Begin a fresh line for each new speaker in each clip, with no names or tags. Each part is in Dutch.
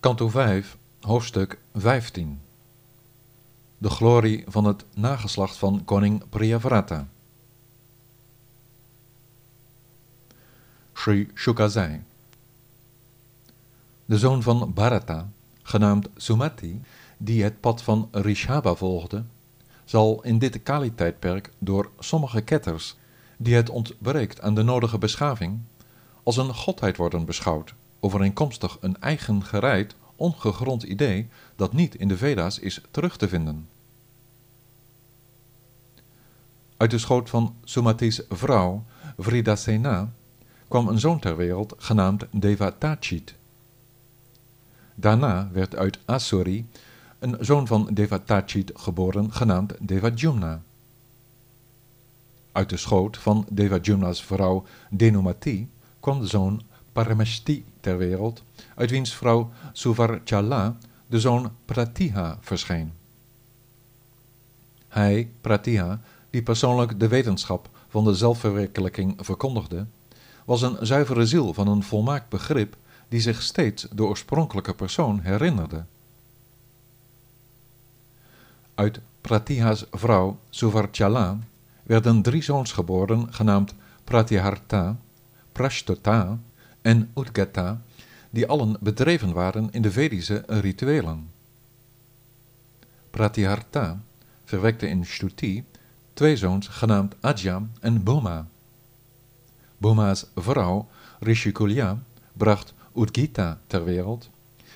Kanto 5, hoofdstuk 15 De glorie van het nageslacht van koning Priyavrata Sri Shukazai. De zoon van Bharata, genaamd Sumati, die het pad van Rishaba volgde, zal in dit Kali-tijdperk door sommige ketters, die het ontbreekt aan de nodige beschaving, als een godheid worden beschouwd, overeenkomstig een eigen gereid, ongegrond idee dat niet in de Veda's is terug te vinden. Uit de schoot van Sumati's vrouw, Vridasena, kwam een zoon ter wereld genaamd Devatachit. Daarna werd uit Asuri een zoon van Devatachit geboren genaamd Devajumna. Uit de schoot van Devajumna's vrouw Denumati kwam de zoon Parameshti ter wereld, uit wiens vrouw Suvarchala de zoon Pratiha verscheen. Hij, Pratiha, die persoonlijk de wetenschap van de zelfverwerkelijking verkondigde, was een zuivere ziel van een volmaakt begrip die zich steeds de oorspronkelijke persoon herinnerde. Uit Pratiha's vrouw Suvarchala werden drie zoons geboren, genaamd Pratiharta, Prashtota en Udgata, die allen bedreven waren in de Vedische rituelen. Pratiharta verwekte in Shruti twee zoons genaamd Ajya en Bhuma. Bhuma's vrouw, Rishikulya, bracht Udgita ter wereld.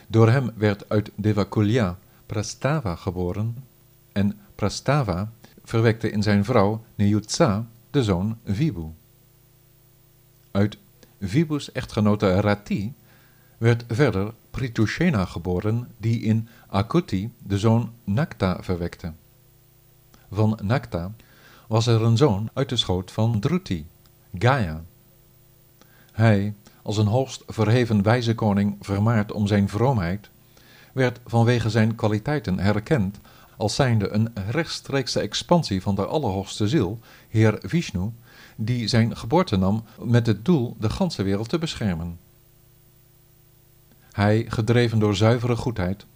Door hem werd uit Devakulya Prastava geboren en Prastava verwekte in zijn vrouw Niyutsa de zoon Vibhu. Uit Vibhu's echtgenote Rati werd verder Pritushena geboren, die in Akuti de zoon Nakta verwekte. Van Nakta was er een zoon uit de schoot van Druti, Gaya. Hij, als een hoogst verheven wijze koning vermaard om zijn vroomheid, werd vanwege zijn kwaliteiten herkend als zijnde een rechtstreekse expansie van de Allerhoogste Ziel, Heer Vishnu, die zijn geboorte nam met het doel de ganse wereld te beschermen. Hij, gedreven door zuivere goedheid,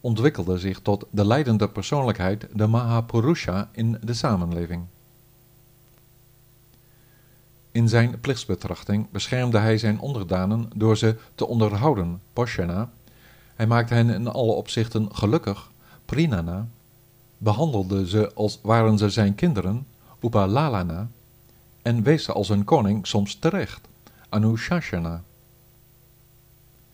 ontwikkelde zich tot de leidende persoonlijkheid, de Mahapurusha, in de samenleving. In zijn plichtsbetrachting beschermde hij zijn onderdanen door ze te onderhouden, Poshana. Hij maakte hen in alle opzichten gelukkig, Prinana. Behandelde ze als waren ze zijn kinderen, Upalalana. En wees als een koning soms terecht, Anushashana.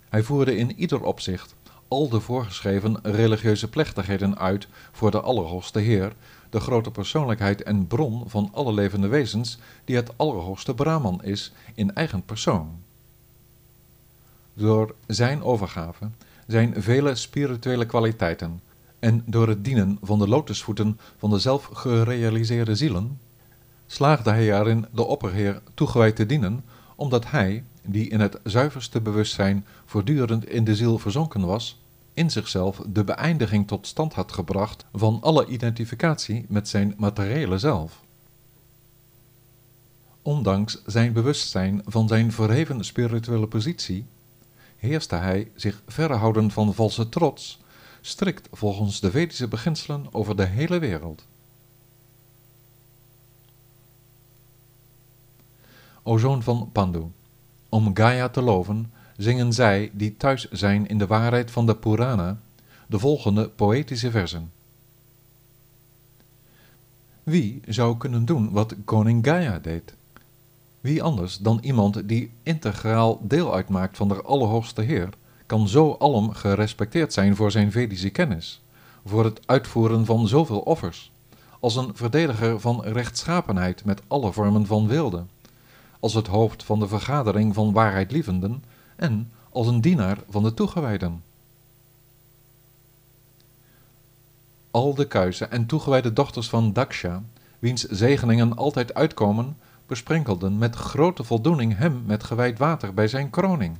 Hij voerde in ieder opzicht al de voorgeschreven religieuze plechtigheden uit voor de Allerhoogste Heer, de grote persoonlijkheid en bron van alle levende wezens, die het Allerhoogste Brahman is in eigen persoon. Door zijn overgave, zijn vele spirituele kwaliteiten en door het dienen van de lotusvoeten van de zelf gerealiseerde zielen, slaagde hij erin de opperheer toegewijd te dienen, omdat hij, die in het zuiverste bewustzijn voortdurend in de ziel verzonken was, in zichzelf de beëindiging tot stand had gebracht van alle identificatie met zijn materiële zelf. Ondanks zijn bewustzijn van zijn verheven spirituele positie, heerste hij zich verhouden van valse trots, strikt volgens de Vedische beginselen over de hele wereld. O zoon van Pandu, om Gaia te loven, zingen zij die thuis zijn in de waarheid van de Purana de volgende poëtische versen. Wie zou kunnen doen wat koning Gaia deed? Wie anders dan iemand die integraal deel uitmaakt van de Allerhoogste Heer, kan zo alom gerespecteerd zijn voor zijn Vedische kennis, voor het uitvoeren van zoveel offers, als een verdediger van rechtschapenheid met alle vormen van wilde, als het hoofd van de vergadering van waarheidlievenden en als een dienaar van de toegewijden. Al de kuisen en toegewijde dochters van Daksha, wiens zegeningen altijd uitkomen, besprenkelden met grote voldoening hem met gewijd water bij zijn kroning.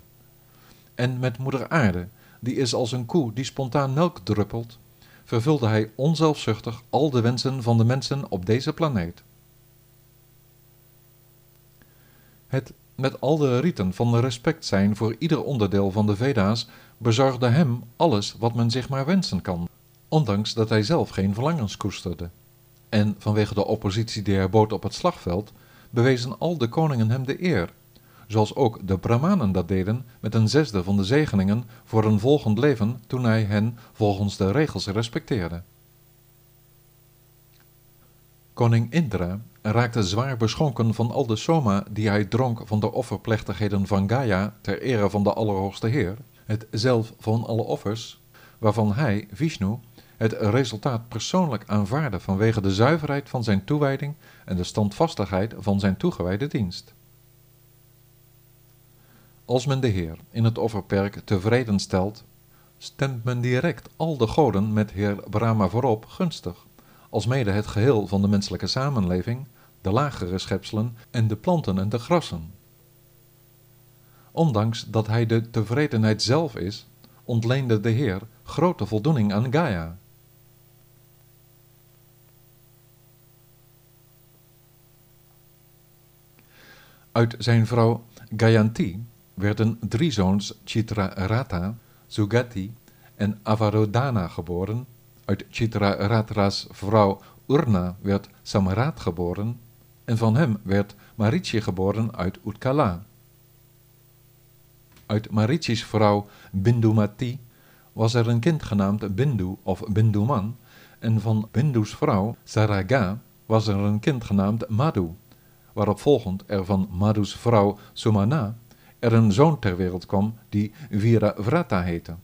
En met moeder aarde, die is als een koe die spontaan melk druppelt, vervulde hij onzelfzuchtig al de wensen van de mensen op deze planeet. Het met al de riten van respect zijn voor ieder onderdeel van de Veda's, bezorgde hem alles wat men zich maar wensen kan, ondanks dat hij zelf geen verlangens koesterde. En vanwege de oppositie die hij bood op het slagveld, bewezen al de koningen hem de eer, zoals ook de Brahmanen dat deden met een zesde van de zegeningen voor een volgend leven toen hij hen volgens de regels respecteerde. Koning Indra raakte zwaar beschonken van al de soma die hij dronk van de offerplechtigheden van Gaia ter ere van de Allerhoogste Heer, het zelf van alle offers, waarvan hij, Vishnu, het resultaat persoonlijk aanvaarde vanwege de zuiverheid van zijn toewijding en de standvastigheid van zijn toegewijde dienst. Als men de Heer in het offerperk tevreden stelt, stemt men direct al de goden met Heer Brahma voorop gunstig, alsmede het geheel van de menselijke samenleving, de lagere schepselen en de planten en de grassen. Ondanks dat hij de tevredenheid zelf is, ontleende de Heer grote voldoening aan Gaia. Uit zijn vrouw Gayanti werden drie zoons Chitraratha, Sugati en Avarodhana geboren. Uit Chitraratra's vrouw Urna werd Samrat geboren en van hem werd Marichi geboren uit Utkala. Uit Marichi's vrouw Bindumati was er een kind genaamd Bindu of Binduman en van Bindu's vrouw Saraga was er een kind genaamd Madhu, waarop volgend er van Madhu's vrouw Sumana er een zoon ter wereld kwam die Viravrata heette.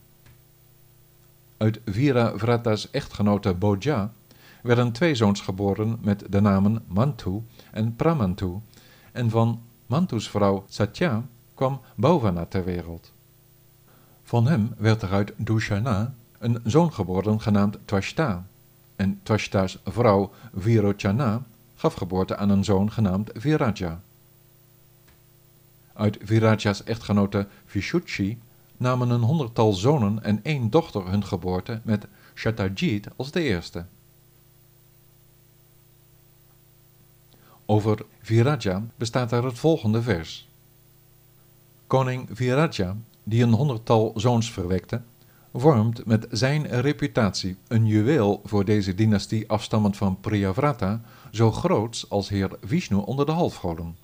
Uit Viravrata's echtgenote Boja werden twee zoons geboren met de namen Mantu en Pramantu, en van Mantu's vrouw Satya kwam Bhavana ter wereld. Van hem werd er uit Dushana een zoon geboren genaamd Twashta, en Twashta's vrouw Virochana gaf geboorte aan een zoon genaamd Viraja. Uit Viraja's echtgenote Vishuchi namen een honderdtal zonen en één dochter hun geboorte met Shatajit als de eerste. Over Viraja bestaat er het volgende vers. Koning Viraja, die een honderdtal zoons verwekte, vormt met zijn reputatie een juweel voor deze dynastie afstammend van Priyavrata, zo groots als heer Vishnu onder de halfgoden.